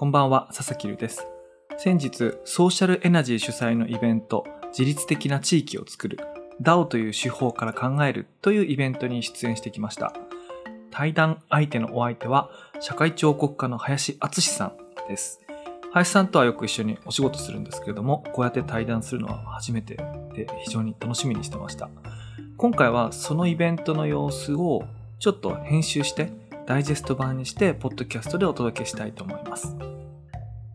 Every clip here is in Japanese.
こんばんは、佐々木るです。先日、ソーシャルエナジー主催のイベント、自律的な地域を作る、DAO という手法から考えるというイベントに出演してきました。対談相手のお相手は、社会彫刻家の林敦さんです。林さんとはよく一緒にお仕事するんですけれども、こうやって対談するのは初めてで非常に楽しみにしてました。今回はそのイベントの様子をちょっと編集してダイジェスト版にして、ポッドキャストでお届けしたいと思います。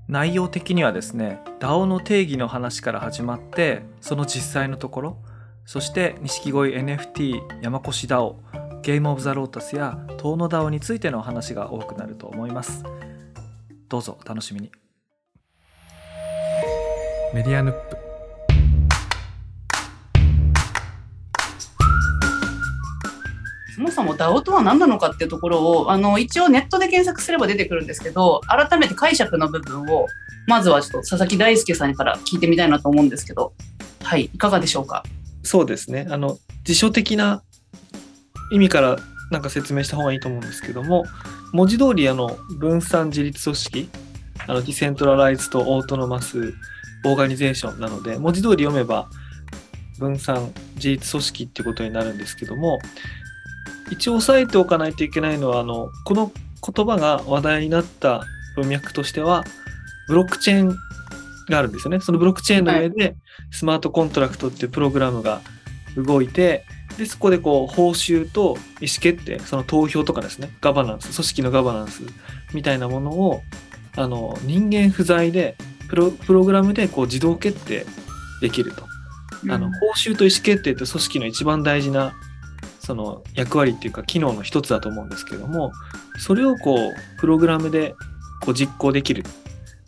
内容的にはですね、DAO の定義の話から始まって、その実際のところ、そして錦鯉 NFT、山越 DAO、ゲームオブザロータスや遠野 DAO についての話が多くなると思います。どうぞお楽しみに。メディアヌップそもそも DAO とは何なのかっていうところをあの一応ネットで検索すれば出てくるんですけど改めて解釈の部分をまずはちょっと佐々木大輔さんから聞いてみたいなと思うんですけどはいいかがでしょうか？そうですね。あの辞書的な意味からなんか説明した方がいいと思うんですけども文字通りあの分散自立組織あのディセントラライズとオートノマスオーガニゼーションなので文字通り読めば分散自立組織ってことになるんですけども一応押さえておかないといけないのはあのこの言葉が話題になった文脈としてはブロックチェーンがあるんですよね。そのブロックチェーンの上でスマートコントラクトっていうプログラムが動いてでそこでこう報酬と意思決定その投票とかですねガバナンス組織のガバナンスみたいなものをあの人間不在でプロプログラムでこう自動決定できると。あの報酬と意思決定って組織の一番大事なその役割っていうか機能の一つだと思うんですけどもそれをこうプログラムでこう実行できる。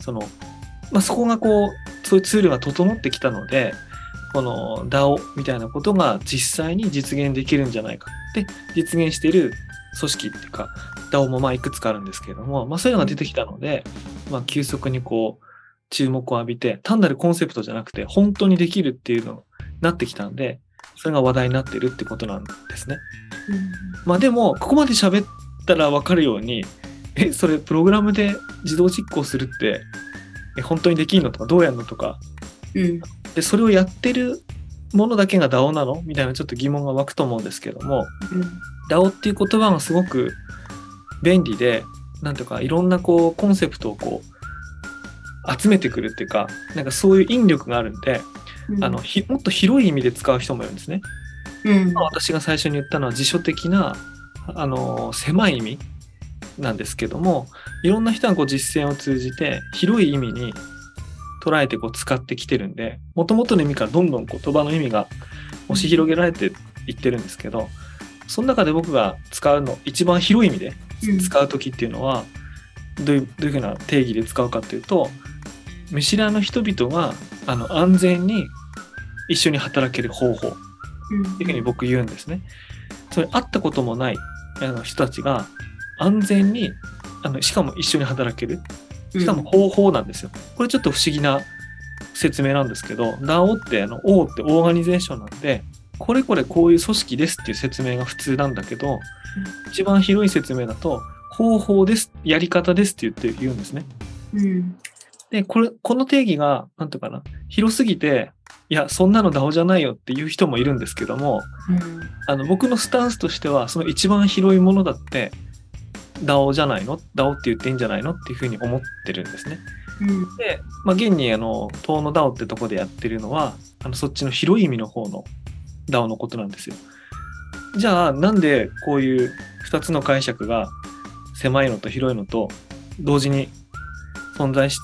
その、まあ、そこがこうそういうツールが整ってきたのでこの DAO みたいなことが実際に実現できるんじゃないか。って実現している組織っていうか DAO もまあいくつかあるんですけれども、まあ、そういうのが出てきたので、まあ、急速にこう注目を浴びて単なるコンセプトじゃなくて本当にできるっていうのになってきたんでそれが話題になってるってことなんですね。うん、まあでもここまで喋ったら分かるようにえそれプログラムで自動実行するってえ本当にできるのとかどうやるのとか、うん、でそれをやってるものだけが DAO なの？みたいなちょっと疑問が湧くと思うんですけども、うん、DAO っていう言葉がすごく便利でなんとかいろんなこうコンセプトをこう集めてくるっていうかなんかそういう引力があるんであのひもっと広い意味で使う人もいるんですね。うん、私が最初に言ったのは辞書的なあの狭い意味なんですけどもいろんな人がこう実践を通じて広い意味に捉えてこう使ってきてるんでもともとの意味からどんどん言葉の意味が押し広げられていってるんですけどその中で僕が使うの一番広い意味で使う時っていうのは、どういうどういうふうな定義で使うかっていうと見知らぬ人々があの安全に一緒に働ける方法っていうふうに僕言うんですね。それ会ったこともないあの人たちが安全にあのしかも一緒に働けるしかも方法なんですよ。これちょっと不思議な説明なんですけど DAO ってあの O ってオーガニゼーションなんでこれこれこういう組織ですっていう説明が普通なんだけど、一番広い説明だと方法ですやり方ですって言って言うんですね。うん、でこれこの定義が何ていうかな広すぎていやそんなの DAO じゃないよっていう人もいるんですけども、うん、あの僕のスタンスとしてはその一番広いものだって DAO じゃないの ?DAO って言っていいんじゃないのっていうふうに思ってるんですね。うん、で、まあ、現にあの東の DAO ってとこでやってるのはあのそっちの広い意味の方の DAO のことなんですよ。じゃあなんでこういう2つの解釈が狭いのと広いのと同時に存在し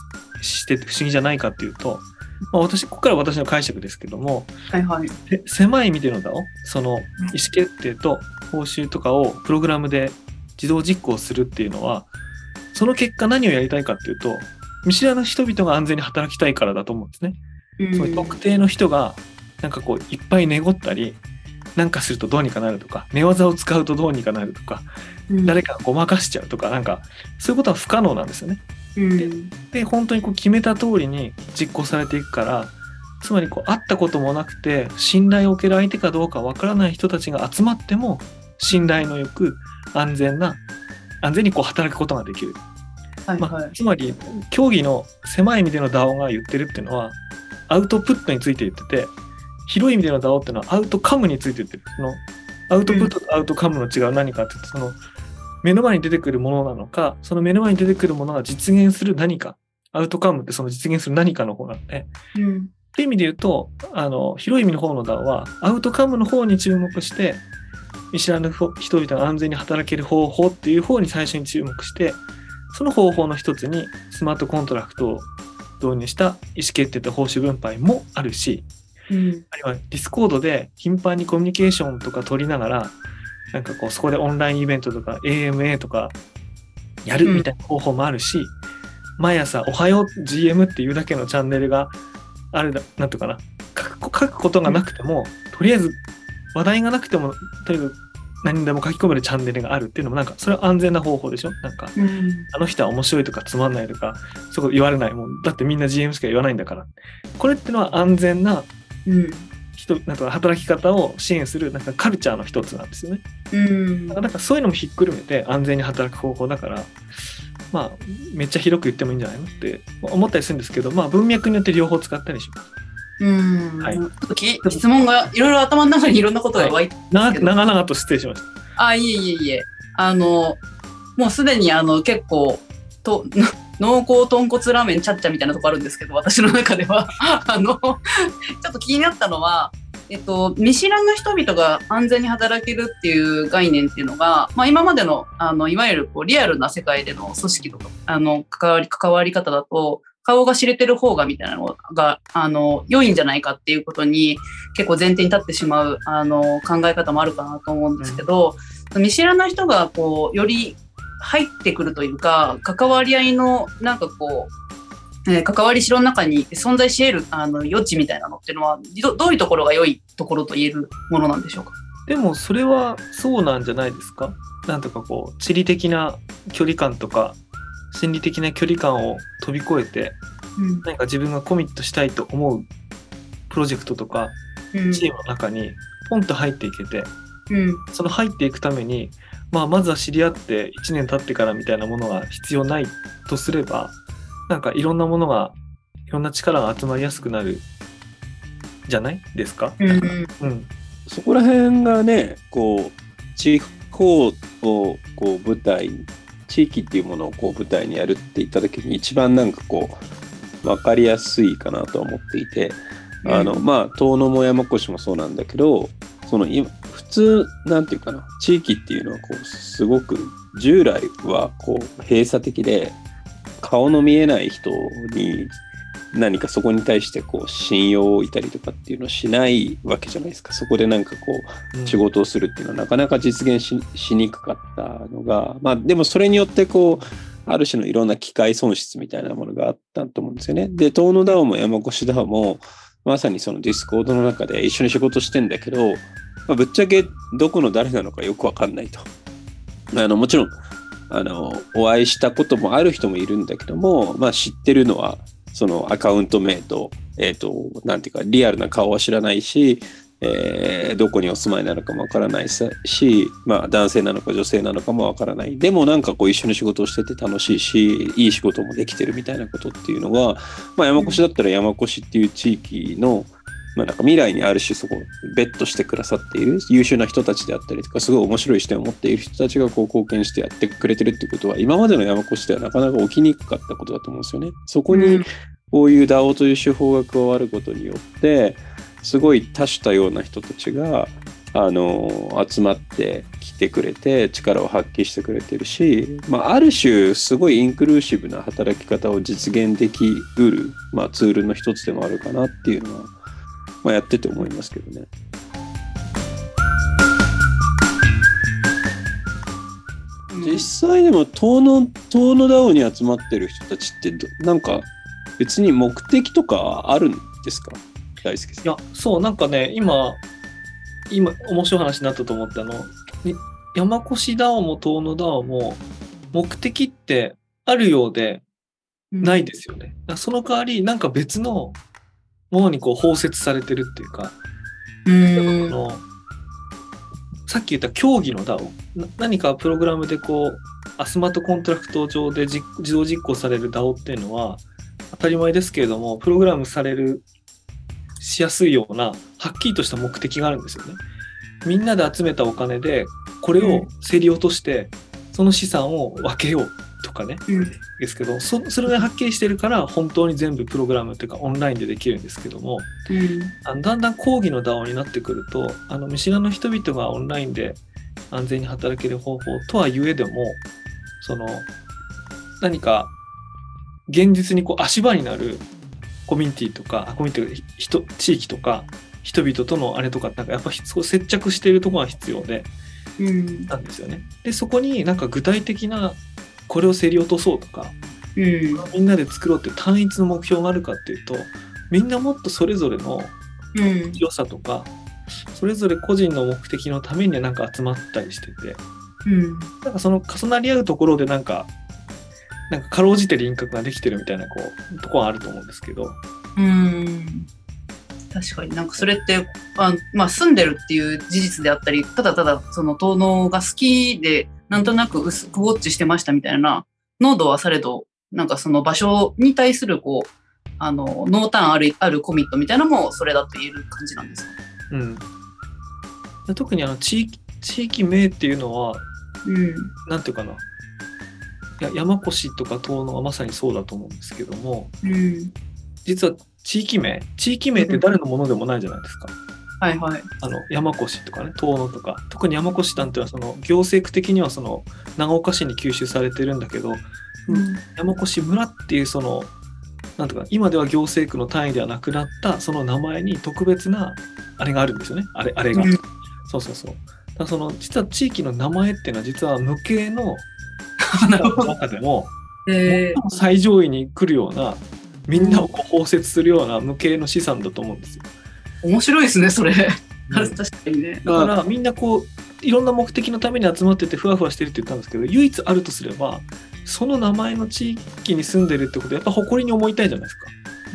てて不思議じゃないかっていうとまあ、私ここから私の解釈ですけども、はいはい、狭い意味でのだをその意思決定と報酬とかをプログラムで自動実行するっていうのはその結果何をやりたいかっていうと見知らぬ人々が安全に働きたいからだと思うんですね。うん、その特定の人がなんかこういっぱい寝ごったりなんかするとどうにかなるとか寝技を使うとどうにかなるとか、うん、誰かごまかしちゃうとかなんかそういうことは不可能なんですよね。でで本当にこう決めた通りに実行されていくからつまりこう会ったこともなくて信頼を受ける相手かどうかわからない人たちが集まっても信頼のよく安全な安全にこう働くことができる。まあ、はい。はい。つまり競技の狭い意味での DAO が言ってるっていうのはアウトプットについて言ってて広い意味での DAO っていうのはアウトカムについて言ってる。そのアウトプットとアウトカムの違いは何かってその目の前に出てくるものなのかその目の前に出てくるものが実現する何かアウトカムってその実現する何かの方なんでうん。っていう意味で言うとあの広い意味の方の DAO はアウトカムの方に注目して見知らぬ人々が安全に働ける方法っていう方に最初に注目してその方法の一つにスマートコントラクトを導入した意思決定と報酬分配もあるしうん。あるいは Discord で頻繁にコミュニケーションとか取りながらなんかこうそこでオンラインイベントとか AMA とかやるみたいな方法もあるし、毎朝「おはよう GM」っていうだけのチャンネルがあるだなんとかな。書く書くことがなくても、とりあえず話題がなくてもとりあえず何にでも書き込めるチャンネルがあるっていうのもなんかそれは安全な方法でしょ？なんかうん。あの人は面白いとかつまんないとかそこ言われないもん。だってみんな GM しか言わないんだから。これってのは安全なうん。人なんか働き方を支援するなんかカルチャーの一つなんですよね。うんだからなんかそういうのもひっくるめて安全に働く方法だからまあめっちゃ広く言ってもいいんじゃないのって思ったりするんですけどまあ文脈によって両方使ったりします。うん。はい質問がいろいろ頭の中にいろんなことが湧いて、なけど長々と失礼しました。あ、いえいえいえ。あの、もうすでにあの結構、と、濃厚豚骨ラーメンチャッチャみたいなとこあるんですけど、私の中では。あの、ちょっと気になったのは、えっと、見知らぬ人々が安全に働けるっていう概念っていうのが、まあ、今までのあのいわゆるこうリアルな世界での組織とかあの関わり関わり方だと顔が知れてる方がみたいなのがあの良いんじゃないかっていうことに結構前提に立ってしまうあの考え方もあるかなと思うんですけど、見知らない人がこうより入ってくるというか関わり合いのなんかこうえー関わりしろの中に存在し得るあの余地みたいなのっていうのはどどういうところが良いところと言えるものなんでしょうか？でもそれはそうなんじゃないですか？なんとかこう地理的な距離感とか心理的な距離感を飛び越えてうん。何か自分がコミットしたいと思うプロジェクトとかうん。チームの中にポンと入っていけてうん。その入っていくために、まあ、まずは知り合って1年経ってからみたいなものが必要ないとすればなんかいろんなものがいろんな力が集まりやすくなるじゃないですか？うんうん、そこら辺がね、こう、地方をこう舞台に、地域っていうものをこう舞台にやるって言った時に一番なんかこう、わかりやすいかなと思っていて、あの、まあ、遠野も山越もそうなんだけど、その今、普通、なんていうかな、地域っていうのはこう、すごく、従来はこう、閉鎖的で、顔の見えない人に何かそこに対してこう信用を置いたりとかっていうのをしないわけじゃないですか。そこでなんかこう仕事をするっていうのはなかなか実現ししにくかったのが、まあでもそれによってこう、ある種のいろんな機会損失みたいなものがあったと思うんですよね。で、遠野 DAO も山古志 DAO も、まさにその Discord の中で一緒に仕事してんだけど、まあ、ぶっちゃけどこの誰なのかよくわかんないと。あの、もちろん、あの、お会いしたこともある人もいるんだけども、まあ知ってるのは、そのアカウント名と、えっ、と、なんていうか、リアルな顔は知らないし、えーどこにお住まいなのかもわからないし、まあ男性なのか女性なのかもわからない。でもなんかこう一緒に仕事をしてて楽しいし、いい仕事もできてるみたいなことっていうのは、まあ山越だったら山越っていう地域の、まあなんか未来にある種そこ、ベットしてくださっている優秀な人たちであったりとか、すごい面白い視点を持っている人たちがこう貢献してやってくれてるってことは、今までの山越ではなかなか起きにくかったことだと思うんですよね。そこに、こういう DAO という手法が加わることによって、すごい多種多様な人たちが、あの、集まってきてくれて、力を発揮してくれてるし、まあ、ある種、すごいインクルーシブな働き方を実現できうる、まあ、ツールの一つでもあるかなっていうのは、まあ、やってて思いますけどね。実際でも遠野遠野 DAO に集まってる人たちってどなんか別に目的とかあるんですか？大輔さん。いや、そう、なんかね、今、今、面白い話になったと思って、あの、に山越 DAO も遠野 DAO も、目的ってあるようでないですよね。だからその代わり、なんか別のものにこう包摂されてるっていうか、うんあのさっき言った競技の DAO な何かプログラムでこうアスマートコントラクト上で実自動実行される DAO っていうのは当たり前ですけれどもプログラムされるしやすいようなはっきりとした目的があるんですよね。みんなで集めたお金でこれを競り落としてその資産を分けようとかねうん。ですけどそそれがはっきりしてるから本当に全部プログラムというかオンラインでできるんですけどもうん。だんだん講義の DAO になってくるとあの見知らぬ人々がオンラインで安全に働ける方法とはゆえでもその何か現実にこう足場になるコミュニティとかあコミュニティ人地域とか人々とのあれとかなんかやっぱ接着しているところが必要でうん。なんですよね。でそこになんか具体的なこれを競り落とそうとかうん。みんなで作ろうって単一の目標があるかっていうとみんなもっとそれぞれのうん。良さとかそれぞれ個人の目的のためになんか集まったりしててうん。なんかその重なり合うところでなんかなんかかろうじて輪郭ができてるみたいなこうところはあると思うんですけど。うん。確かになんかそれってあ、まあ、住んでるっていう事実であったりただただその遠野が好きでなんとなく薄くウォッチしてましたみたいな濃度はされどなんかその場所に対するこうあの濃淡あるあるコミットみたいなのもそれだと言える感じなんですか？うん。で特にあの地域地域名っていうのはうん。なんていうかな。いや山越とか遠野はまさにそうだと思うんですけどもうん。実は地域名地域名って誰のものでもないじゃないですか。はいはい。あの山越とかね遠野とか。特に山越なんていうのはその行政区的にはその長岡市に吸収されてるんだけど山越村っていうそのなんとか今では行政区の単位ではなくなったその名前に特別なあれがあるんですよね。あれあれが、うん。そうそうそう。だその実は地域の名前っていうのは実は無形の なるほど。中でもえ最上位に来るようなみんなをこう包摂するような無形の資産だと思うんですよ。ー、面白いですねそれ。うん。確かにね。だからみんなこういろんな目的のために集まっててふわふわしてるって言ったんですけど唯一あるとすればその名前の地域に住んでるってことはやっぱ誇りに思いたいじゃないですか。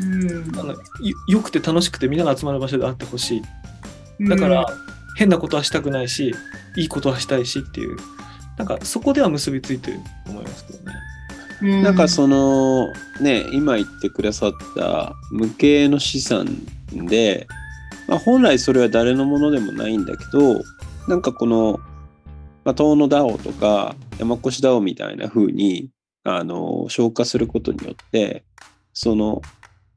うん。あのよよくて楽しくてみんなが集まる場所であってほしい。だから、変なことはしたくないしいいことはしたいしっていうなんかそこでは結びついてると思いますけどね。うんなんかそのね今言ってくださった無形の資産で、まあ、本来それは誰のものでもないんだけどなんかこの、まあ、遠野 DAO とか山越 DAO みたいな風にあの消化することによってその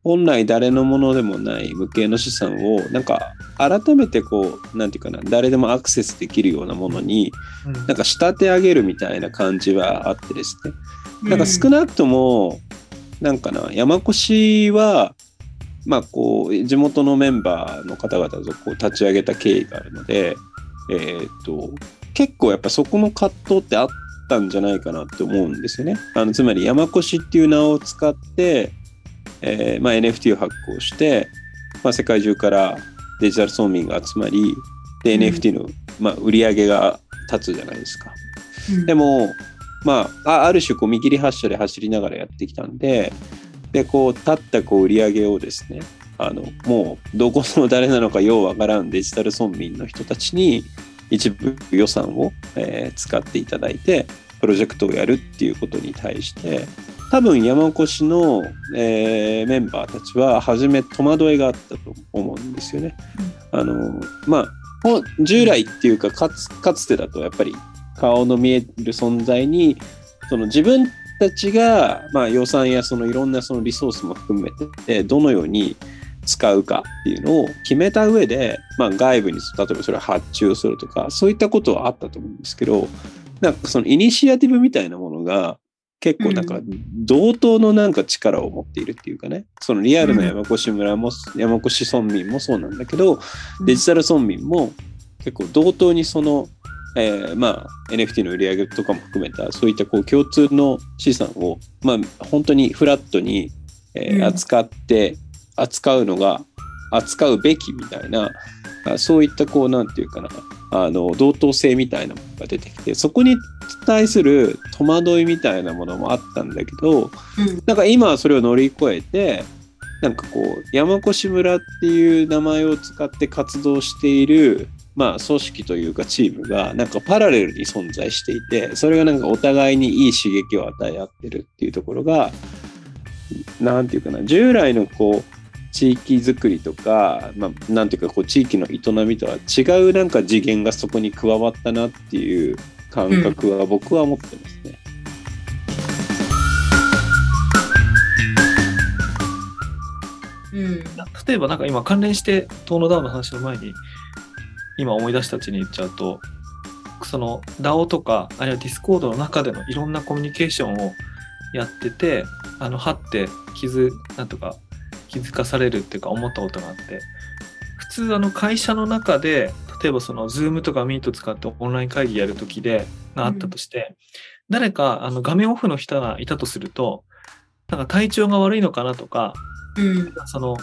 本来誰のものでもない無形の資産をなんか改めてこうなんていうかな誰でもアクセスできるようなものにうん。なんか仕立て上げるみたいな感じはあってですね。なんか少なくとも、なんかな、山越は、まあこう、地元のメンバーの方々とこう立ち上げた経緯があるので、えーっと、結構やっぱそこの葛藤ってあったんじゃないかなって思うんですよね。あのつまり山越っていう名を使って、えーまあ、NFT を発行して、まあ、世界中からデジタル村民が集まり、で、うん NFT の、まあ、売り上げが立つじゃないですか。うんでも、まあ、あある種こう見切り発車で走りながらやってきたんで、で、こう、立ったこう売り上げをですね、あの、もう、どこの誰なのかようわからんデジタル村民の人たちに、一部予算を、えー使っていただいて、プロジェクトをやるっていうことに対して、多分山越の、えーメンバーたちは、初め戸惑いがあったと思うんですよね。あの、まあ、従来っていうかかつ、かつてだとやっぱり顔の見える存在にその自分たちが、まあ、予算やそのいろんなそのリソースも含めてどのように使うかっていうのを決めた上で、まあ、外部に例えばそれを発注するとかそういったことはあったと思うんですけどなんかそのイニシアティブみたいなものが結構なんか同等のなんか力を持っているっていうかね。そのリアルな山越村も山越村民もそうなんだけどデジタル村民も結構同等にその、えーまあ NFT の売り上げとかも含めたそういったこう共通の資産をまあ本当にフラットに、え扱って扱うのが扱うべきみたいなあそういったこうなんていうかなあの同等性みたいなものが出てきてそこに対する戸惑いみたいなものもあったんだけど、うん。なんか今はそれを乗り越えてなんかこう山越村っていう名前を使って活動しているまあ、組織というかチームがなんかパラレルに存在していてそれがなんかお互いにいい刺激を与え合ってるっていうところがなんていうかな従来のこう地域づくりとか、まあ、なんていうかこう地域の営みとは違うなんか次元がそこに加わったなっていう感覚は僕は持ってますね。うん。例えばなんか今関連して遠野 DAO の話の前に今思い出したうちに言っちゃうとその DAO とかあるいは Discord の中でのいろんなコミュニケーションをやっててあのはって気づなんとか気づかされるっていうか思ったことがあって普通あの会社の中で例えばその Zoom とか Meet 使ってオンライン会議やるときでがあったとして、誰かあの画面オフの人がいたとするとなんか体調が悪いのかなとかうん。その、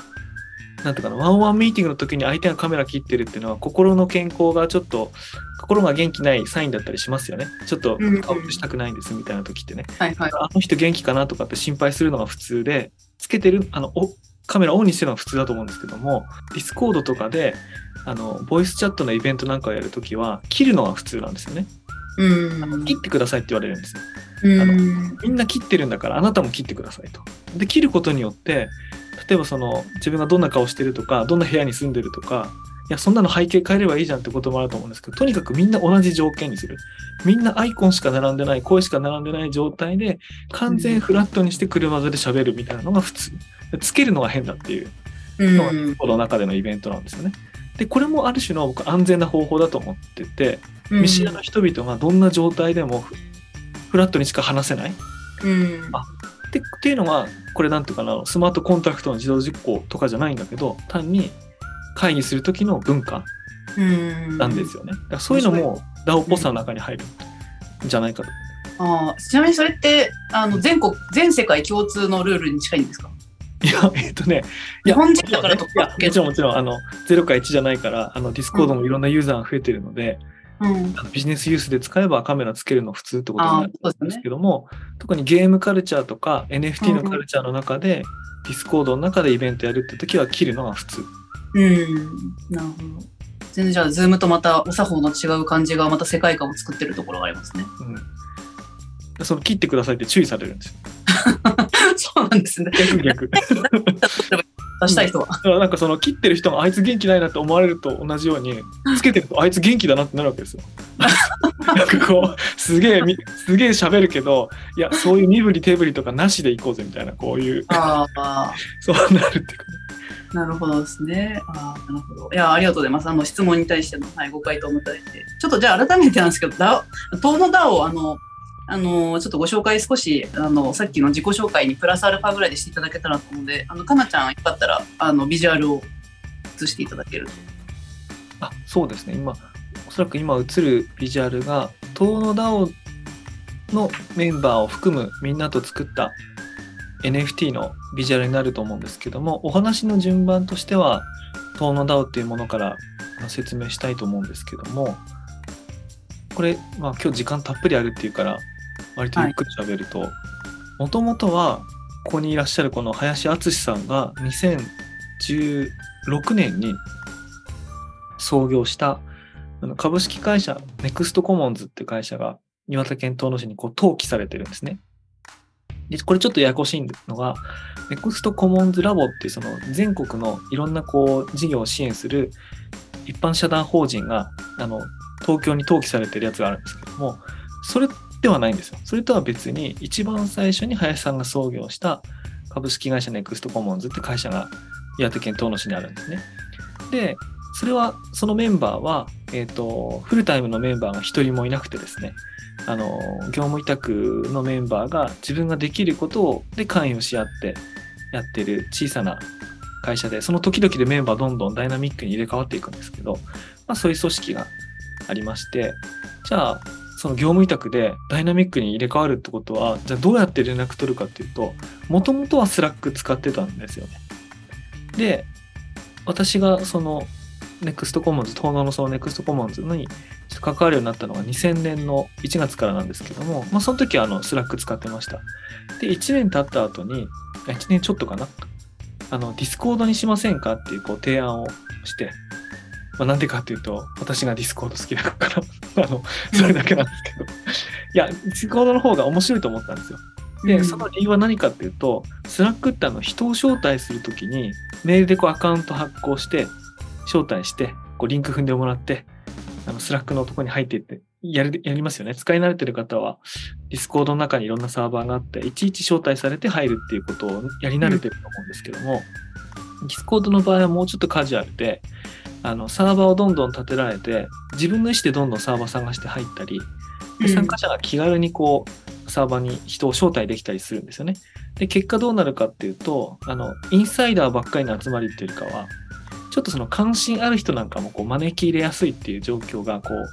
なんていうかな、ワンワンミーティングの時に相手がカメラ切ってるっていうのは、心の健康がちょっと、心が元気ないサインだったりしますよね。ちょっとうん顔映したくないんですみたいな時ってね。はいはい。あの人元気かなとかって心配するのが普通で、つけてる、あの、おカメラオンにしてるのが普通だと思うんですけども、 Discord とかで、あの、ボイスチャットのイベントなんかをやるときは、切るのが普通なんですよね。うん。切ってくださいって言われるんですよ。うん。みんな切ってるんだからあなたも切ってくださいと。で切ることによって例えばその自分がどんな顔してるとかどんな部屋に住んでるとかいやそんなの背景変えればいいじゃんってこともあると思うんですけどとにかくみんな同じ条件にするみんなアイコンしか並んでない声しか並んでない状態で完全フラットにして車座で喋るみたいなのが普通でつけるのが変だっていうのがうん。この中でのイベントなんですよね。でこれもある種の僕安全な方法だと思ってて見知らぬ人々がどんな状態でもフフラットにしか話せないうん。あでっていうのがこれなんていうかなスマートコンタクトの自動実行とかじゃないんだけど単に会議する時の文化うん。なんですよね。だからそういうのも DAO っぽさの中に入るんじゃないかと。ああ、ちなみにそれって、あの、全国、全世界共通のルールに近いんですか？いや、えっとね、日本人だからといやもちろんもちろん、あの、0か1じゃないから、あの、 Discord もいろんなユーザーが増えてるので、うん。ビジネスユースで使えばカメラつけるの普通ってことになるんですけども、特にゲームカルチャーとか NFT のカルチャーの中で、 Discord の中でイベントやるって時は切るのが普通。うん。なるほど。全然じゃあ、ズームとまたお作法の違う感じがまた世界観を作ってるところがありますね。うん。その切ってくださいって注意されるんですよ。そうなんですね。逆逆。出したい人は。だからなんかその切ってる人があいつ元気ないなって思われると同じようにつけてるとあいつ元気だなってなるわけですよ。なんかこうすげえみすげえ喋るけどいやそういう身振り手振りとかなしでいこうぜみたいなこういうああ、そうなるっていうかなるほどですね。ああ、なるほど。いや、ありがとうございます。あの、質問に対しての、はい、ご回答もいただいて。ちょっとじゃあ、改めてなんですけど、ダ東のダを、あの、あの、ちょっとご紹介少し、あの、さっきの自己紹介にプラスアルファぐらいでしていただけたらと思うので、あの、かなちゃん、よかったら、あの、ビジュアルを映していただけると。あそうですね今おそらく今映るビジュアルが東野 DAO のメンバーを含むみんなと作った NFT のビジュアルになると思うんですけどもお話の順番としては東野 DAO っていうものから説明したいと思うんですけどもこれ、まあ、今日時間たっぷりあるっていうから割とゆっくり喋るともともとはここにいらっしゃるこの林敦さんが2016年に創業した株式会社ネクストコモンズっていう会社が岩手県遠野市にこう登記されてるんですね。でこれちょっとややこしいのが、ネクストコモンズラボっていうその全国のいろんなこう事業を支援する一般社団法人があの東京に登記されてるやつがあるんですけども、それではないんですよ。それとは別に一番最初に林さんが創業した株式会社ネクストコモンズって会社が岩手県遠野市にあるんですね。で、それは、そのメンバーは、えっ、と、フルタイムのメンバーが一人もいなくてですね、あの、業務委託のメンバーが自分ができることをで関与し合ってやってる小さな会社で、その時々でメンバーどんどんダイナミックに入れ替わっていくんですけど、まあそういう組織がありまして、じゃあ、その業務委託でダイナミックに入れ替わるってことは、じゃあどうやって連絡取るかっていうと、もともとは Slack 使ってたんですよね。で、私がその Next Commons、遠野のその Next Commons に関わるようになったのが2000年の1月からなんですけども、まあその時はあの Slack 使ってました。で、1年経った後に、あ1年ちょっとかな、あの、 Discord にしませんかっていうこう提案をして、まあ、なんでかっていうと、私が Discord 好きだから、あの、それだけなんですけど。いや、 Discord の方が面白いと思ったんですよ。で、うんその理由は何かっていうと、 Slack ってあの人を招待するときに、メールでこうアカウント発行して、招待して、こうリンク踏んでもらって、あの Slack のとこに入っていって、やる、やりますよね。使い慣れてる方は、 Discord の中にいろんなサーバーがあって、いちいち招待されて入るっていうことをやり慣れてると思うんですけども、 Discord の場合はもうちょっとカジュアルで、あの、サーバーをどんどん立てられて、自分の意思でどんどんサーバー探して入ったり、で参加者が気軽にこう、サーバーに人を招待できたりするんですよね。で、結果どうなるかっていうと、あの、インサイダーばっかりの集まりっていうよりかは、ちょっとその関心ある人なんかもこう招き入れやすいっていう状況がこう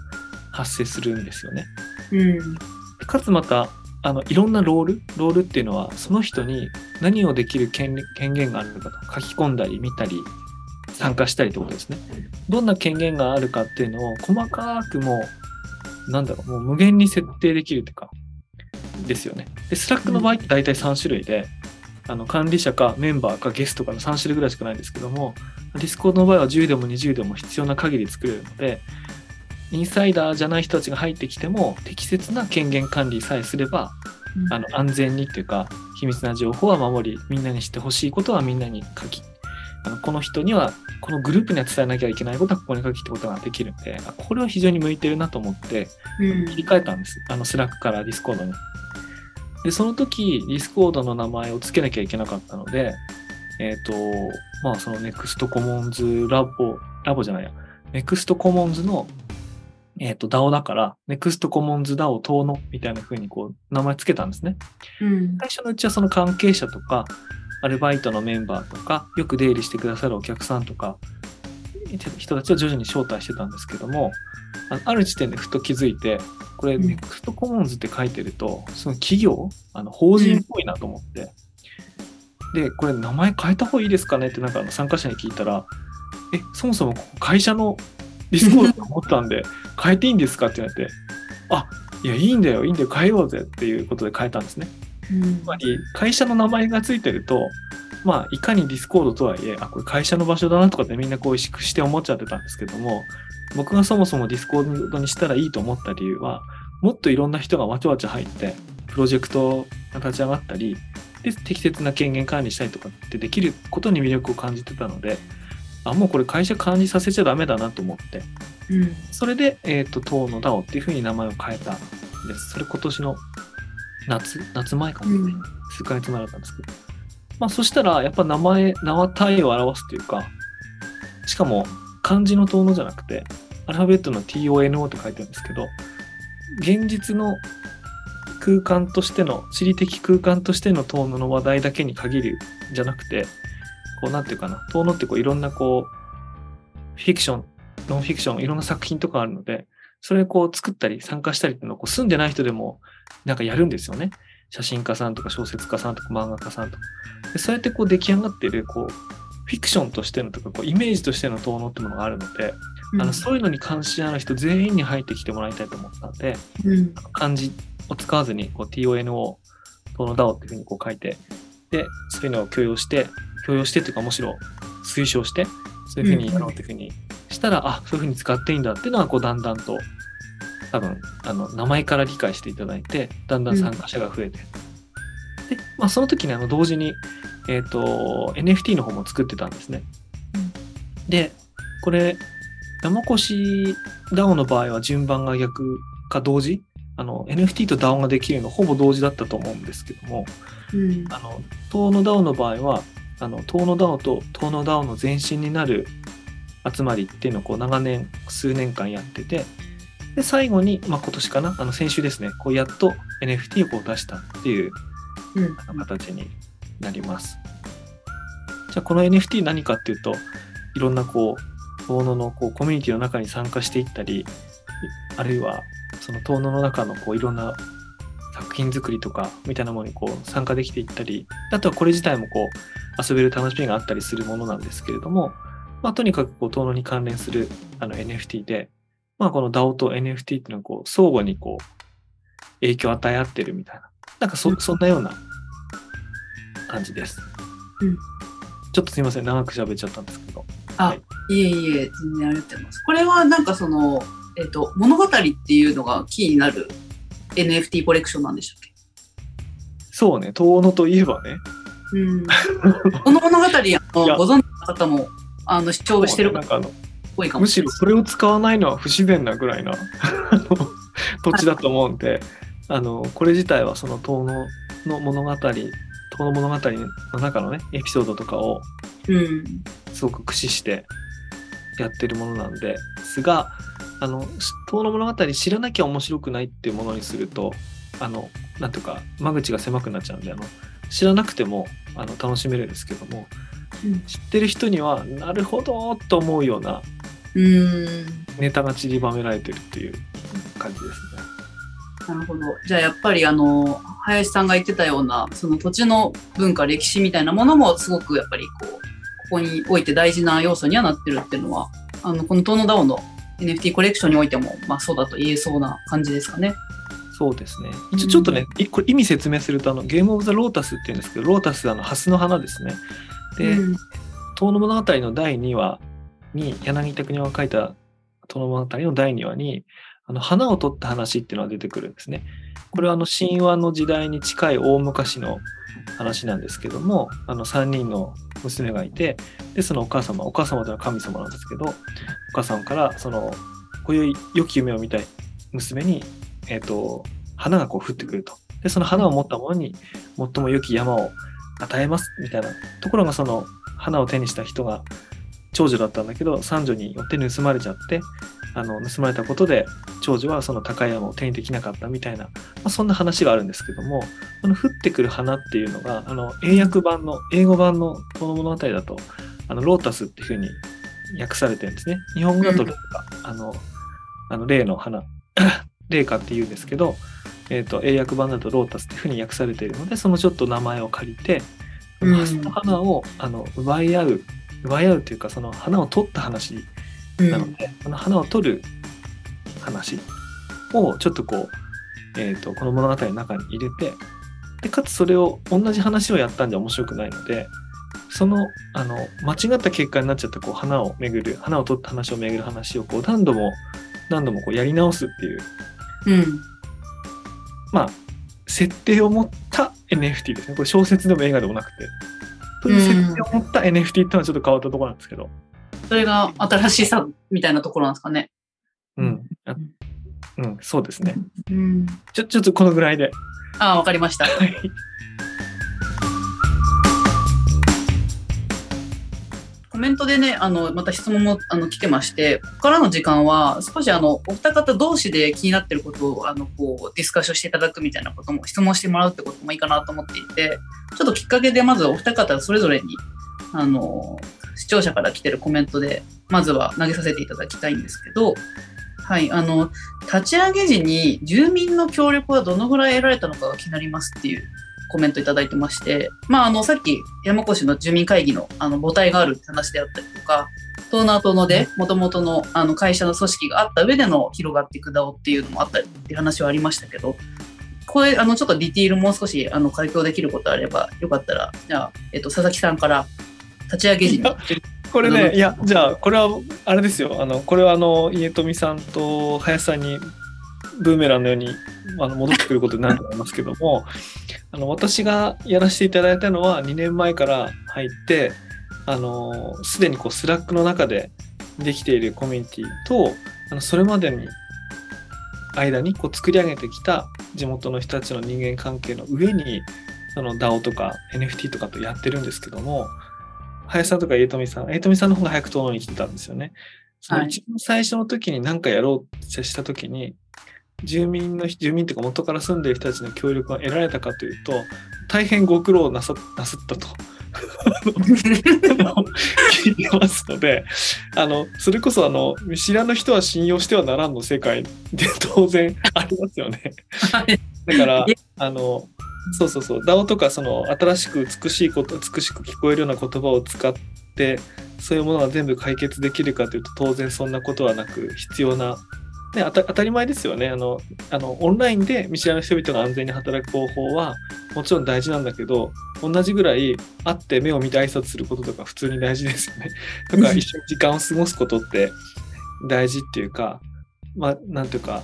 発生するんですよね。うんかつまた、あの、いろんなロール、ロールっていうのは、その人に何をできる権利権限があるかと書き込んだり見たり、参加したりってことですね。どんな権限があるかっていうのを細かくもう、なんだろう、もう無限に設定できるっていうか、ですよね。で、 Slack の場合って大体3種類で、あの管理者かメンバーかゲストかの3種類ぐらいしかないんですけども、 Discord の場合は10でも20でも必要な限り作れるので、インサイダーじゃない人たちが入ってきても適切な権限管理さえすれば、あの安全にっていうか秘密な情報は守りみんなに知ってほしいことはみんなに書きあのこの人にはこのグループには伝えなきゃいけないことはここに書きってことができるんであこれは非常に向いてるなと思ってうん。切り替えたんです。あのスラックからディスコードにでその時ディスコードの名前を付けなきゃいけなかったのでえっ、とまあその NEXT Commons Lab Lab じゃないや。NEXT Commons のえっ、と DAO だから NEXT Commons DAO 遠野みたいな風にこう名前付けたんですね。うん。最初のうちはその関係者とか、アルバイトのメンバーとか、よく出入りしてくださるお客さんとか、人たちを徐々に招待してたんですけども、ある時点でふと気づいて、これ、うん。NEXT Commons って書いてると、その企業、あの法人っぽいなと思って、で、これ名前変えた方がいいですかねってなんか参加者に聞いたら、え、そもそもここ会社のディスコードと思ったんで、変えていいんですかって言われて、あ、いや、いいんだよ、いいんだよ、変えようぜっていうことで変えたんですね。うん。つまり会社の名前がついてると、まあ、いかにディスコードとはいえ、あ、これ会社の場所だなとかってみんなこう意識して思っちゃってたんですけども、僕がそもそもディスコードにしたらいいと思った理由は、もっといろんな人がわちゃわちゃ入って、プロジェクトが立ち上がったり、で、適切な権限管理したりとかってできることに魅力を感じてたので、あ、もうこれ会社管理させちゃダメだなと思って、うんそれで、えっ、と、東の DAO っていうふうに名前を変えたんです。それ今年の夏、夏前かな、うん数ヶ月前だったんですけど。まあ、そしたら、やっぱ名前、名は体を表すというか、しかも漢字の遠野じゃなくて、アルファベットの TONO って書いてあるんですけど、現実の空間としての、地理的空間としての遠野の話題だけに限るじゃなくて、こう、なんていうかな、遠野ってこう、いろんなこう、フィクション、ノンフィクション、いろんな作品とかあるので、それをこう作ったり参加したりっていうのをこう住んでない人でもなんかやるんですよね。写真家さんとか小説家さんとか漫画家さんとか。でそうやってこう出来上がっているこうフィクションとしてのとかこうイメージとしての遠野ってものがあるので、あのそういうのに関心ある人全員に入ってきてもらいたいと思ったので、うん漢字を使わずにこう TONO、遠野 DAO っていうふうにこう書いて、で、そういうのを許容して、許容してっていうかむしろ推奨して、そういうふうにやろうっていうふうにしたら、あ、そういうふうに使っていいんだっていうのはこうだんだんと、多分、あの、名前から理解していただいて、だんだん参加者が増えて。で、まあその時にあの同時に、えっ、と、NFT の方も作ってたんですね。で、これ、山越 DAO の場合は順番が逆か同時？あの NFT と DAO ができるのほぼ同時だったと思うんですけども、うんあの、東の DAO の場合は、あの、東の DAO と東の DAO の前身になる集まりっていうのをこう長年、数年間やってて、で、最後に、まあ、今年かな、あの、先週ですね、こう、やっと NFT をこう出したっていう形になります。じゃあ、この NFT 何かっていうと、いろんなこう、遠野のこうコミュニティの中に参加していったり、あるいは、その遠野の中のこういろんな作品作りとかみたいなものにこう参加できていったり、あとはこれ自体もこう遊べる楽しみがあったりするものなんですけれども、まあ、とにかくこう遠野に関連するあの NFT で、まあ、この DAO と NFT っていうのはこう相互にこう影響を与え合ってるみたいな、なんかそそんなような感じです。うんちょっとすいません、長く喋っちゃったんですけど。あ、いえいえ、全然ありがとうございます。これはなんかその、えっ、と、物語っていうのがキーになる NFT コレクションなんでしたっけ？そうね、遠野といえばね。うん。この物語、ご存知の方も、あの、視聴してる方なんかあの多いかもむしれない。しろそれを使わないのは不自然なぐらいな 土地だと思うんで、あのこれ自体はその遠野の物語遠野物語の中のねエピソードとかをうん。すごく駆使してやってるものなんですがあの遠野物語知らなきゃ面白くないっていうものにするとあのなんていうか間口が狭くなっちゃうんであの知らなくてもあの楽しめるんですけどもうん知ってる人にはなるほどと思うようなうん。ネタが散りばめられてるっていう感じですね。なるほど。じゃあやっぱりあの、林さんが言ってたような、その土地の文化、歴史みたいなものもすごくやっぱりこう、ここにおいて大事な要素にはなってるっていうのは、あの、このトーノダオの NFT コレクションにおいても、まあそうだと言えそうな感じですかね。そうですね。一応ちょっとね、いこれ意味説明するとあのゲームオブザロータスっていうんですけど、ロータスあのハスの花ですね。で、うん遠野物語の第2話に柳田国が書いた遠野物語の第2話にあの花を取った話っていうのが出てくるんですね。これはあの神話の時代に近い大昔の話なんですけどもあの3人の娘がいてでそのお母様お母様というのは神様なんですけどお母さんからそのこういう良き夢を見たい娘に、えー、と花がこう降ってくるとでその花を持った者に最も良き山を与えますみたいなところがその花を手にした人が長女だったんだけど三女によって盗まれちゃってあの盗まれたことで長女はその高い山を手にできなかったみたいな、まあ、そんな話があるんですけどもこの降ってくる花っていうのがあの英訳版の英語版のこの物語だとあのロータスっていうふうに訳されてるんですね。日本語だとうん。霊花、あのあの霊の花 霊花っていうんですけど、えー、と英訳版だとロータスっていうふうに訳されているのでそのちょっと名前を借りてうん。ハスの花をあの奪い合う奪い合うというかその花を取った話うん。なので、この花を取る話をちょっとこう、えー、とこの物語の中に入れてでかつそれを同じ話をやったんじゃ面白くないのでそのあの間違った結果になっちゃったこう花を巡る花を取った話を巡る話をこう何度も何度もこうやり直すっていううん。まあ設定を持った NFT ですね。これ小説でも映画でもなくてという設定を持った NFT っていうのはちょっと変わったところなんですけど、それが新しさみたいなところなんですかね。うんあうん、そうですねうん。ちょちょっとこのぐらいでああ、わかりました。はいコメントでね、あの、また質問もあの来てまして、ここからの時間は、少しあの、お二方同士で気になってることを、あの、こう、ディスカッションしていただくみたいなことも、質問してもらうってこともいいかなと思っていて、ちょっときっかけで、まずお二方それぞれに、あの、視聴者から来てるコメントで、まずは投げさせていただきたいんですけど、はい、あの、立ち上げ時に住民の協力はどのぐらい得られたのかが気になりますっていうコメントいただいてまして、まあ、あの、さっき山越の住民会議のあの母体があるって話であったりとか、東南東ので、もともとのあの会社の組織があった上での広がっていく DAO っていうのもあったりっていう話はありましたけど、これ、あの、ちょっとディティールもう少し、あの、回答できることあれば、よかったら、じゃあ、えっと、佐々木さんから、立ち上げ時に。これうんねいやじゃあこれはあれですよ。あのこれはあの家富さんと林さんにブーメランのようにあの戻ってくることになると思いますけども あの私がやらせていただいたのは2年前から入ってあのすでにこうスラックの中でできているコミュニティとあのそれまでに間にこう作り上げてきた地元の人たちの人間関係の上にその DAO とか NFT とかとやってるんですけども林さんとか家富さん家富さんの方が早く遠野に来てたんですよね。そのはい一番最初の時に何かやろうってした時に住民の住民っていうか元から住んでいる人たちの協力が得られたかというと大変ご苦労なさなすったと。聞いてますのであのそれこそあの見知らぬ人は信用してはならんの世界で当然ありますよね。はいだから いあのそうそうそう。DAO とかその新しく美しいこと美しく聞こえるような言葉を使ってそういうものが全部解決できるかというと当然そんなことはなく必要なね、当た当たり前ですよねあのあの。オンラインで見知らぬ人々が安全に働く方法はもちろん大事なんだけど、同じぐらい会って目を見て挨拶することとか普通に大事ですよね。とか一緒に時間を過ごすことって大事っていうか、まあなんていうか、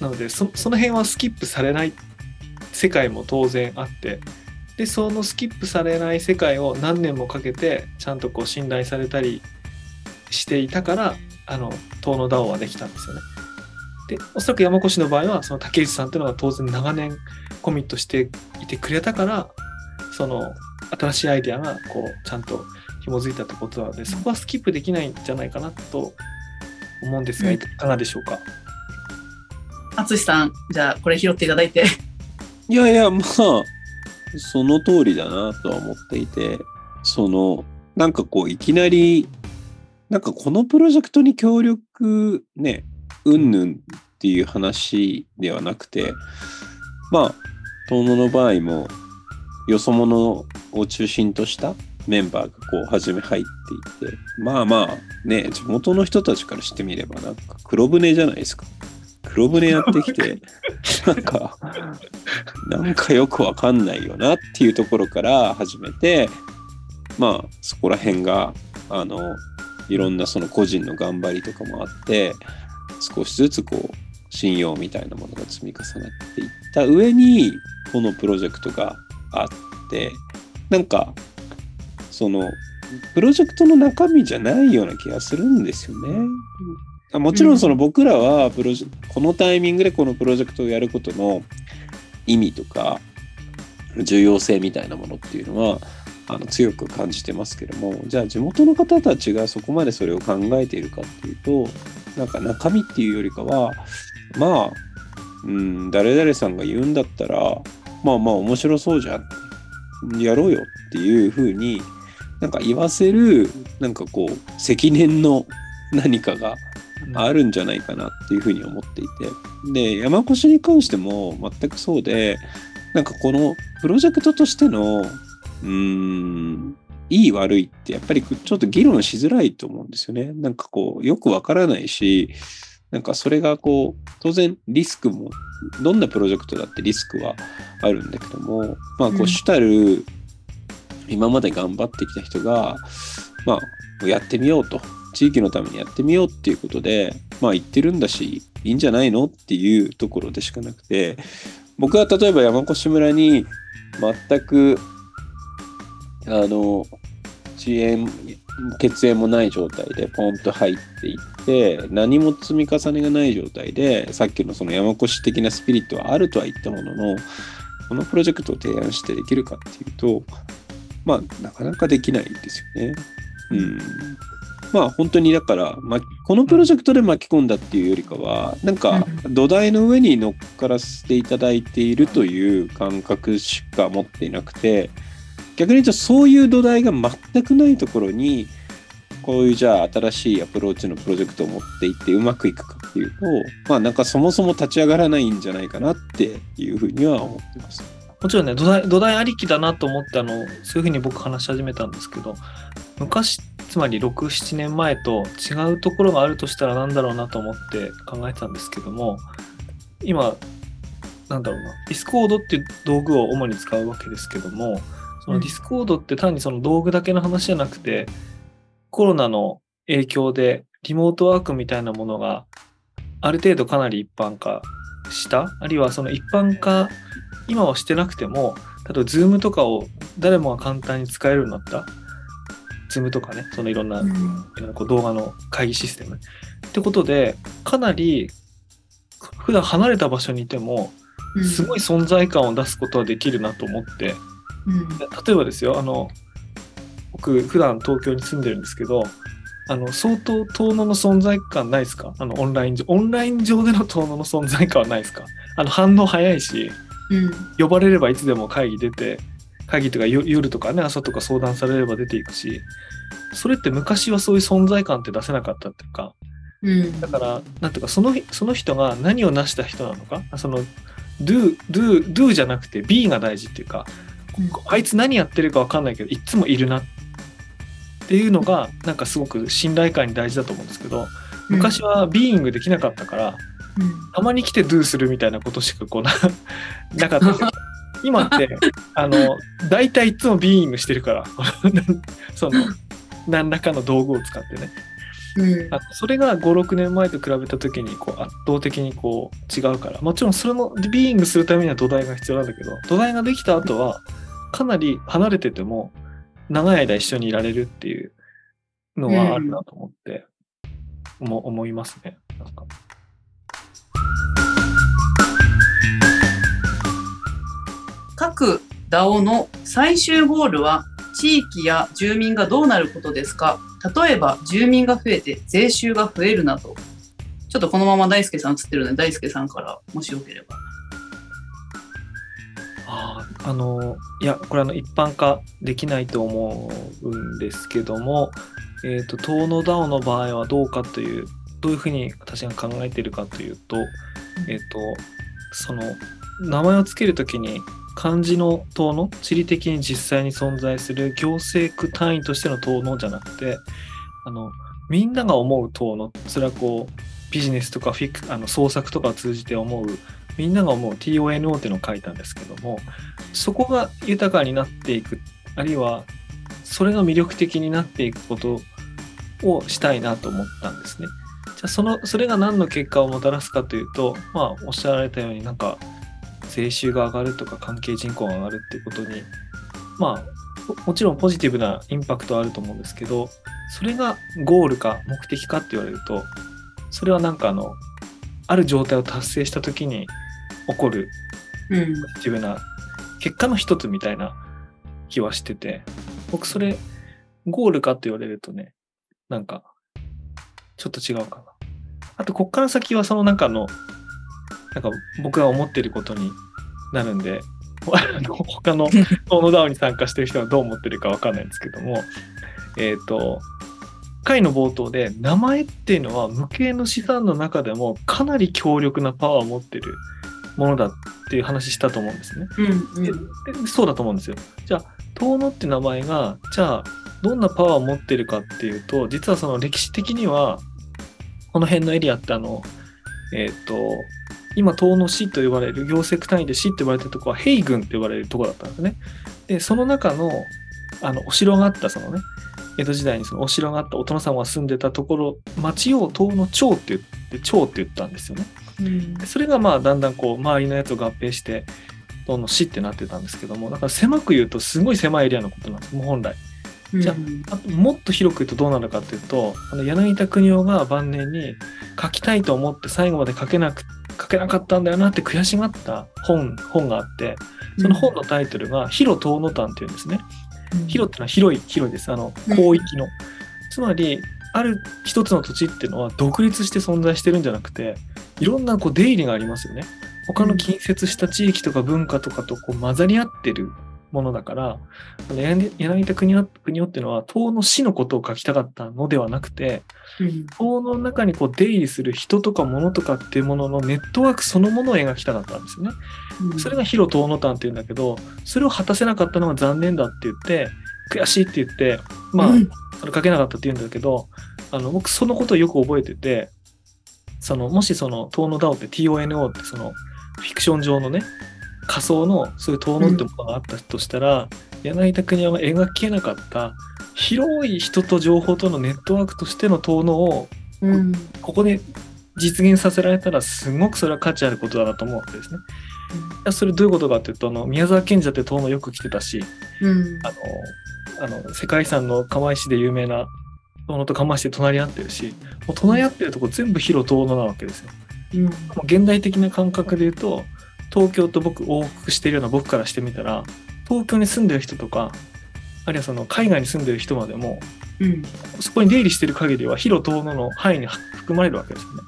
なのでそその辺はスキップされない世界も当然あって、で、そのスキップされない世界を何年もかけてちゃんとこう信頼されたりしていたから、あの、遠野 DAO はできたんですよね。で、おそらく山越の場合は、その竹内さんっていうのが当然長年コミットしていてくれたから、その新しいアイデアがこうちゃんと紐づいたってことなので、そこはスキップできないんじゃないかなと思うんですが、うんいかがでしょうか？淳さん、じゃあこれ拾っていただいて。いやいや、まあ、その通りだなとは思っていて、その、なんかこう、いきなり、なんかこのプロジェクトに協力ね、うんぬんっていう話ではなくて、まあ、遠野の場合も、よそ者を中心としたメンバーがこう、初め入っていって、まあまあ、ね、地元の人たちからしてみれば、なんか黒船じゃないですか。黒船やってきて、なんか、なんかよくわかんないよなっていうところから始めて、まあそこら辺が、あの、いろんなその個人の頑張りとかもあって、少しずつこう、信用みたいなものが積み重なっていった上に、このプロジェクトがあって、なんか、その、プロジェクトの中身じゃないような気がするんですよね。あもちろんその僕らはプロジェこのタイミングでこのプロジェクトをやることの意味とか重要性みたいなものっていうのはあの強く感じてますけどもじゃあ地元の方たちがそこまでそれを考えているかっていうとなんか中身っていうよりかはまあうん誰々さんが言うんだったらまあまあ面白そうじゃん。やろうよっていうふうになんか言わせるなんかこう積年の何かがあるんじゃないかなっていうふうに思っていて。で山越に関しても全くそうでなんかこのプロジェクトとしてのうーんいい悪いってやっぱりちょっと議論しづらいと思うんですよね。なんかこうよくわからないしなんかそれがこう当然リスクもどんなプロジェクトだってリスクはあるんだけどもまあこう主たる今まで頑張ってきた人がまあやってみようと地域のためにやってみようっていうことでまあ言ってるんだしいいんじゃないのっていうところでしかなくて僕は例えば山越村に全くあの遅延血縁もない状態でポンと入っていって何も積み重ねがない状態でさっきのその山越的なスピリットはあるとは言ったもののこのプロジェクトを提案してできるかっていうとまあなかなかできないんですよね。うんまあ本当にだから、ま、このプロジェクトで巻き込んだっていうよりかはなんか土台の上に乗っからせていただいているという感覚しか持っていなくて逆に言うとそういう土台が全くないところにこういうじゃあ新しいアプローチのプロジェクトを持っていってうまくいくかっていうとまあなんかそもそも立ち上がらないんじゃないかなっていうふうには思ってます。もちろんね土台土台ありきだなと思ってあのそういうふうに僕話し始めたんですけど昔つまり67年前と違うところがあるとしたら何だろうなと思って考えてたんですけども今なんだろうなディスコードっていう道具を主に使うわけですけどもそのディスコードって単にその道具だけの話じゃなくてコロナの影響でリモートワークみたいなものがある程度かなり一般化した？あるいはその一般化今はしてなくても例えば Zoom とかを誰もが簡単に使えるようになった。Zoom とかね、そのいろんな,、こう動画の会議システム。ってことで、かなり普段離れた場所にいても、すごい存在感を出すことはできるなと思って、うん。例えばですよ、あの、僕、普段東京に住んでるんですけど、あの、相当遠野の存在感ないですか？あの、オンライン上、オンライン上での遠野の存在感はないですか？あの、反応早いし、うん。呼ばれればいつでも会議出て会議とかよ夜とかね朝とか相談されれば出ていくしそれって昔はそういう存在感って出せなかったっていうかうん。だからなんていうかそのその人が何を成した人なのか？その do, do, do じゃなくて be が大事っていうかあいつ何やってるか分かんないけどいっつもいるなっていうのがなんかすごく信頼感に大事だと思うんですけど昔はビーイングできなかったからたまに来てドゥするみたいなことしかこうな なかったけど今ってあの大体いつもビーイングしてるから その何らかの道具を使ってねうん。それが56年前と比べた時にこう圧倒的にこう違うから。もちろんそれのビーイングするためには土台が必要なんだけど土台ができた後はかなり離れてても長い間一緒にいられるっていうのはあるなと思って、も思いますね。なんか。各 DAO の最終ゴールは地域や住民がどうなることですか？例えば住民が増えて税収が増えるなどちょっとこのまま大輔さん映ってるので大輔さんからもしよければ。あーあのいやこれあの一般化できないと思うんですけども、えー、と遠野 DAO の場合はどうかというどういうふうに私が考えているかというと,、えー、とその名前を付けるときに漢字の遠野地理的に実際に存在する行政区単位としての遠野じゃなくてあのみんなが思う遠野それはこうビジネスとかフィクあの創作とかを通じて思うみんなが思う TONO っていうのを書いたんですけどもそこが豊かになっていくあるいはそれが魅力的になっていくことをしたいなと思ったんですね。じゃあそのそれが何の結果をもたらすかというとまあおっしゃられたようになんか税収が上がるとか関係人口が上がるっていうことにまあももちろんポジティブなインパクトはあると思うんですけどそれがゴールか目的かって言われるとそれはなんかあのある状態を達成した時に起こるうん。ポジティブな結果の一つみたいな気はしてて僕それゴールかって言われるとねなんかちょっと違うかな。あとこっから先はその中のなんか僕が思ってることになるんで他のトーノダウンに参加してる人はどう思ってるかわかんないんですけどもえっ、と回の冒頭で名前っていうのは無形の資産の中でもかなり強力なパワーを持ってるものだっていう話したと思うんですね。うんででそうだと思うんですよ。じゃあ遠野って名前がじゃあどんなパワーを持ってるかっていうと実はその歴史的にはこの辺のエリアってあのえっ、と今遠野市と呼ばれる行政区単位で市って呼ばれてるところは平郡って呼ばれるところだったんですね。でその中のあのお城があったそのね江戸時代にそのお城があったお殿様が住んでたところ町を遠野町って言って町って言ったんですよね。うんでそれがまあだんだんこう周りのやつを合併してどんどん市ってなってたんですけどもだから狭く言うとすごい狭いエリアのことなんですもう本来じゃあともっと広く言うとどうなるかっていうとあの柳田国男が晩年に書きたいと思って最後まで書けなく書けなかったんだよなって悔しがった本本があってその本のタイトルが「広遠野丹」っていうんですね。広ってのは広い広いです。あのうん。広域の、つまりある一つの土地っていうのは独立して存在してるんじゃなくていろんなこう出入りがありますよね。他の近接した地域とか文化とかとこう混ざり合ってるものだからあの柳柳田国男国男っていうのは東の市のことを書きたかったのではなくてうん。東の中にこう出入りする人とか物とかっていうもののネットワークそのものを描きたかったんですよね。それが広遠野丹っていうんだけどそれを果たせなかったのが残念だって言って悔しいって言ってまあ、うん。それ書けなかったって言うんだけどあの僕そのことをよく覚えててそのもしその遠野 DAO って TONO ってそのフィクション上のね仮想のそういう遠野ってものがあったとしたら、柳田国男が描けなかった広い人と情報とのネットワークとしての遠野をうん。ここで実現させられたらすごくそれは価値あることだなと思うわけですね。いやそれどういうことかっていうとあの宮沢賢治だって遠野よく来てたしうん。あのあの世界遺産の釜石で有名な遠野と釜石で隣り合ってるしもう隣り合ってるとこ全部広遠野なわけですよ。うん。もう現代的な感覚で言うと東京と僕往復してるような僕からしてみたら東京に住んでる人とかあるいはその海外に住んでる人までもうんそこに出入りしてる限りは広遠野の範囲に含まれるわけですよね。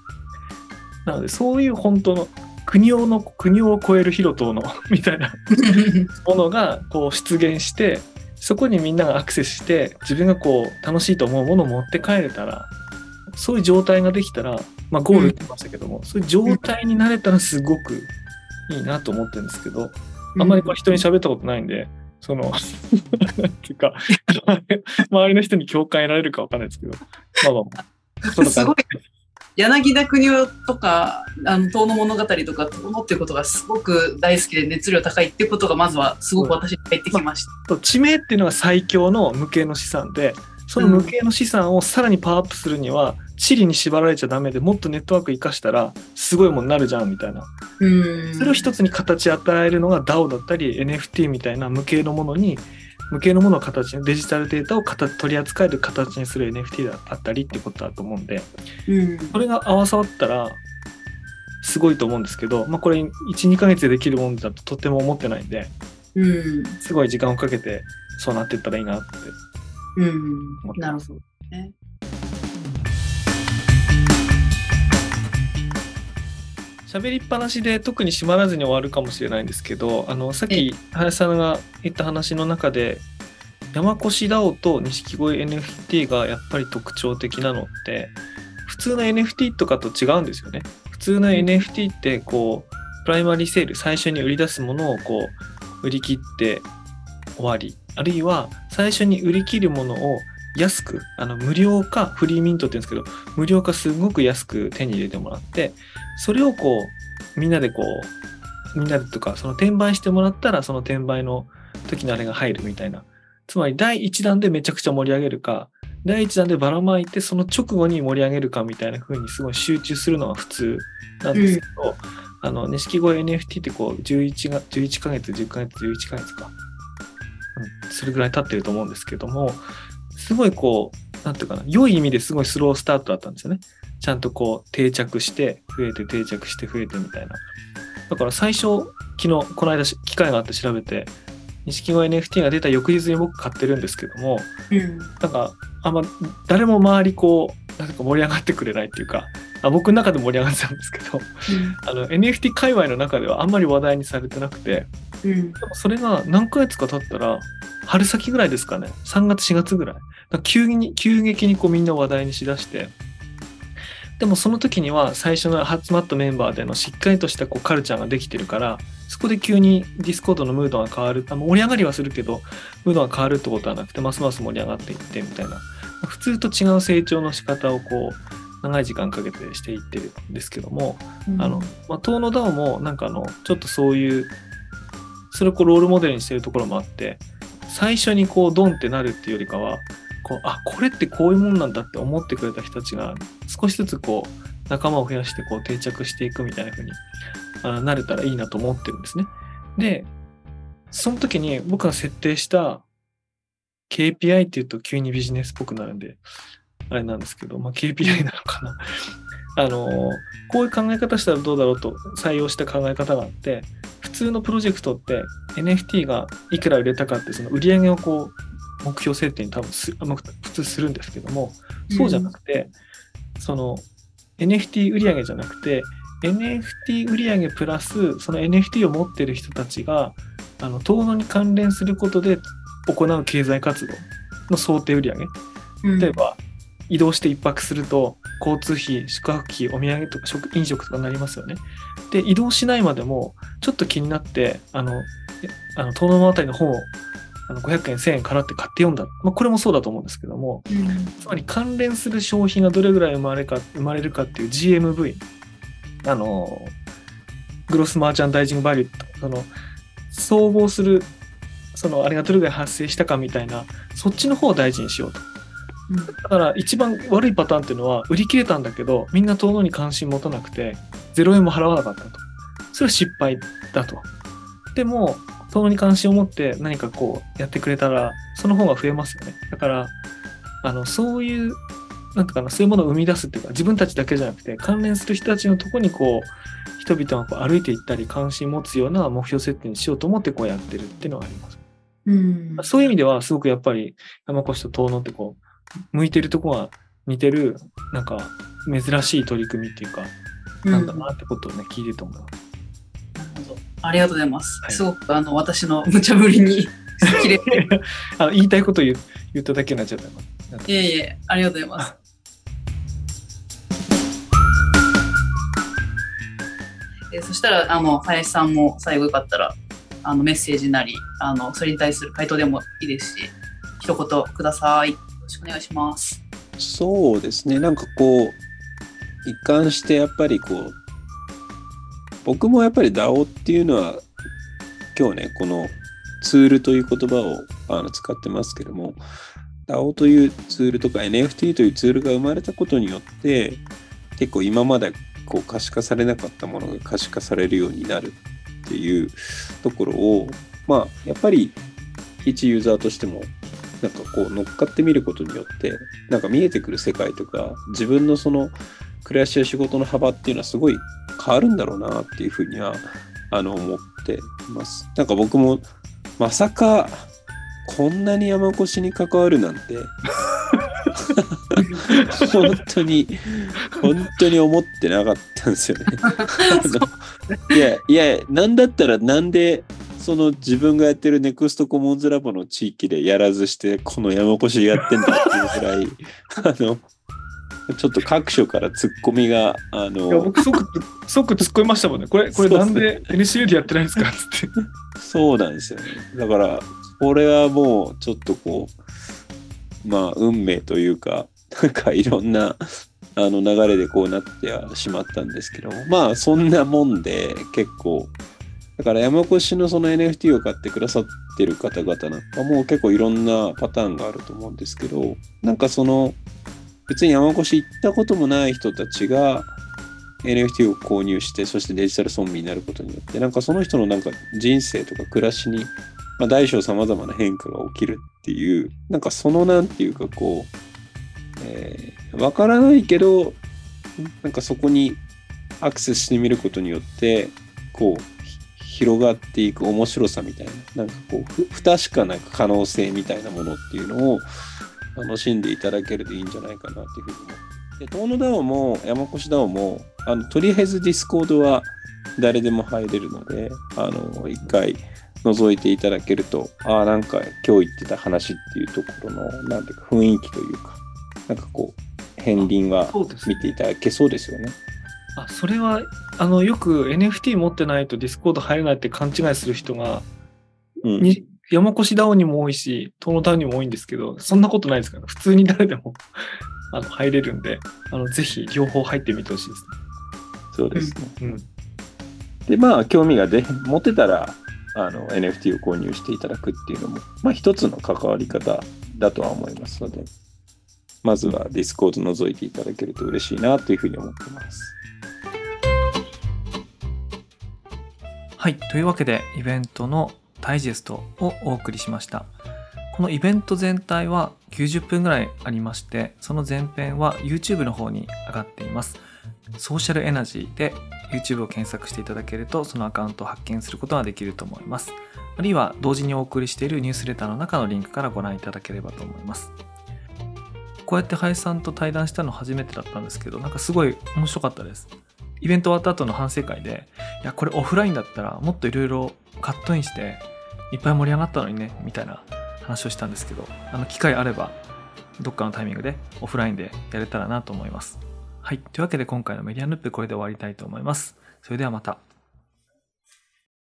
なのでそういう本当の国をの国を超える広遠野 みたいな ものがこう出現してそこにみんながアクセスして自分がこう楽しいと思うものを持って帰れたらそういう状態ができたら、まあ、ゴール言ってましたけども、そういう状態になれたらすごくいいなと思ってるんですけど、あんまりこれ人に喋ったことないんで、その、なんていうか、周りの人に共感得られるかわかんないですけど、まあまあ、すごい柳田国男とか、あの、遠野物語とか、遠野ってい。うことがすごく大好きで熱量高い。ってい。うことが、まずはすごく私に入ってきました。そう地名ってい。うのが最強の無形の資産でその無形の資産をさらにパワーアップするには、地理に縛られちゃダメでもっとネットワーク生かしたらすごいものになるじゃんみたいなうん。それを一つに形与えるのが DAO だったり NFT みたいな無形のものに無形のものを形にデジタルデータを形取り扱える形にする NFT だったりってことだと思うんでうん。これが合わさったらすごいと思うんですけど、まあ、これ12ヶ月でできるものだととても思ってないんでうん。すごい時間をかけてそうなっていったらいいなってうん思。ってますなるほどね。喋りっぱなしで特に閉まらずに終わるかもしれないんですけどあのさっえき林さんが言った話の中で山越 DAO と錦鯉 NFT がやっぱり特徴的なのって普通の NFT とかと違うんですよね。普通の NFT ってこうプライマリーセール最初に売り出すものをこう売り切って終わり。あるいは最初に売り切るものを安くあの無料かフリーミントって言うんですけど無料かすごく安く手に入れてもらってそれをこうみんなでこうみんなでとかその転売してもらったらその転売の時のあれが入るみたいな。つまり第1弾でめちゃくちゃ盛り上げるか第1弾でばらまいてその直後に盛り上げるかみたいな風にすごい集中するのが普通なんですけど、あの錦鯉 NFT ってこう11が11ヶ月10ヶ月11ヶ月か、うん、それぐらい経ってると思うんですけどもすごいこうなんていうかな良い意味ですごいスロースタートだったんですよね。ちゃんとこう定着して増えて定着して増えてみたいな。だから最初昨日この間し機会があって調べて錦鯉 NFT が出た翌日に僕買ってるんですけどもうん。なんかあんま誰も周りこうなんか盛り上がってくれないっていうかあ僕の中で盛り上がってたんですけどあの NFT 界隈の中ではあんまり話題にされてなくてうん。でもそれが何ヶ月か経ったら春先ぐらいですかね。3月4月ぐらい急に急激にこうみんな話題にしだして。でもその時には最初の集まったメンバーでのしっかりとしたこうカルチャーができてるからそこで急にディスコードのムードが変わる。あ盛り上がりはするけどムードが変わるってことはなくてますます盛り上がっていってみたいな。普通と違う成長の仕方をこう長い時間かけてしていってるんですけどもあの、まあ、遠野 DAO もなんかあのちょっとそういうそれをこうロールモデルにしてるところもあって最初にこうドンってなるっていうよりかはこうあこれってこういうもんなんだって思ってくれた人たちが少しずつこう仲間を増やしてこう定着していくみたいな風にあなれたらいいなと思ってるんですね。でその時に僕が設定した KPI っていうと急にビジネスっぽくなるんであれなんですけど、まあ、KPI なのかな。あのこういう考え方したらどうだろうと採用した考え方があって普通のプロジェクトって NFT がいくら売れたかってその売り上げをこう目標設定に多分すあまあ普通するんですけどもそうじゃなくて、その NFT 売り上げじゃなくて NFT 売り上げプラスその NFT を持ってる人たちがあの遠野に関連することで行う経済活動の想定売り上例えば移動して一泊すると交通費宿泊費お土産とか食飲食とかになりますよね。で移動しないまでもちょっと気になってあのえあの遠野物語の本をあの500円1000円払って買って読んだ、まあ、これもそうだと思うんですけども。うん。つまり関連する商品がどれぐらい生まれか生まれるかっていう GMV あのグロスマーチャンダイジングバリューとその総合するそのあれがどれぐらい発生したかみたいな。そっちの方を大事にしようと。だから一番悪いパターンっていうのは売り切れたんだけどみんな遠野に関心持たなくて0円も払わなかったと。それは失敗だと。でも遠野に関心を持って何かこうやってくれたらその方が増えますよね。だからあのそういうなんかなそういうものを生み出すっていうか自分たちだけじゃなくて関連する人たちのとこにこう人々がこう歩いていったり関心持つような目標設定にしようと思ってこうやってるっていうのはあります。うんそういう意味ではすごくやっぱり山越と遠野ってこう向いてるとこが似てるなんか珍しい取り組みっていうか、なんだなってことをね聞いてて思います。ありがとうございます。はいすごくあの私の無茶ぶりに 切れて。あの言いたいこと言う言っただけになっちゃったな。いえいえ、ありがとうございます。えーそしたら、あの、林さんも最後よかったら、あの、メッセージなり、あの、それに対する回答でもいいですし、一言ください。よろしくお願いします。そうですね。なんかこう、一貫してやっぱりこう、僕もやっぱり DAO っていうのは、今日ね、このツールという言葉をあの使ってますけども、DAO というツールとか NFT というツールが生まれたことによって、結構今までこう可視化されなかったものが可視化されるようになるっていうところを、まあ、やっぱり一ユーザーとしても、なんかこう乗っかってみることによって、なんか見えてくる世界とか、自分のその暮らしや仕事の幅っていうのはすごい変わるんだろうなっていうふうには、あの、思っています。なんか僕も、まさか、こんなに山越しに関わるなんて、本当に、本当に思ってなかったんですよね。いや、いや、なんだったらなんで、その自分がやってるネクストコモンズラボの地域でやらずして、この山越しやってんだっていうぐらい、あの、ちょっと各所からツッコミが、あいやの、僕即即突っ込みましたもんね。これこれなんで NCU でやってないんですか？っ つって。そうなんですよね。だから、これはもうちょっとこう、まあ、運命というか、なんかいろんなあの流れでこうなってはしまったんですけども、まあ、そんなもんで結構、だから山越しのその NFT を買ってくださってる方々なんかも結構いろんなパターンがあると思うんですけど、なんかその、別に山越し行ったこともない人たちが NFT を購入して、そしてデジタル村民になることによって、なんかその人のなんか人生とか暮らしに、まあ、大小様々な変化が起きるっていう、なんかそのなんていうかこう、えーわからないけど、なんかそこにアクセスしてみることによって、こう、広がっていく面白さみたいな、なんかこう、不確かな可能性みたいなものっていうのを楽しんでいただけるといいんじゃないかなっていうふうに思って。で、遠野ダオも山越ダオも、あの、とりあえずディスコードは誰でも入れるので、あの、一回覗いていただけると、ああ、なんか今日言ってた話っていうところの、なんていうか雰囲気というか、なんかこう、片鱗は見ていただけそうですよね。あそれはあのよく NFT 持ってないとディスコード入れないって勘違いする人が、うん。に山越ダウンにも多いし東野ダウンにも多いんですけどそんなことないですから普通に誰でも あの入れるんであのぜひ両方入ってみてほしいですそうですね。ね。うんで、まあ、興味がで持てたら、あの、NFT を購入していただくっていうのも、まあ、一つの関わり方だとは思いますので、まずはディスコード覗いていただけると嬉しいなというふうに思ってます。はい。というわけで、イベントのダイジェストをお送りしました。このイベント全体は90分ぐらいありまして、その前編は YouTube の方に上がっています。ソーシャルエナジーで YouTube を検索していただけると、そのアカウントを発見することができると思います。あるいは同時にお送りしているニュースレターの中のリンクからご覧いただければと思います。こうやって林さんと対談したの初めてだったんですけど、なんかすごい面白かったです。イベント終わった後の反省会で、いや、これオフラインだったらもっといろいろカットインして、いっぱい盛り上がったのにね、みたいな話をしたんですけど、あの、機会あれば、どっかのタイミングでオフラインでやれたらなと思います。はい。というわけで今回のメディアヌップこれで終わりたいと思います。それではまた。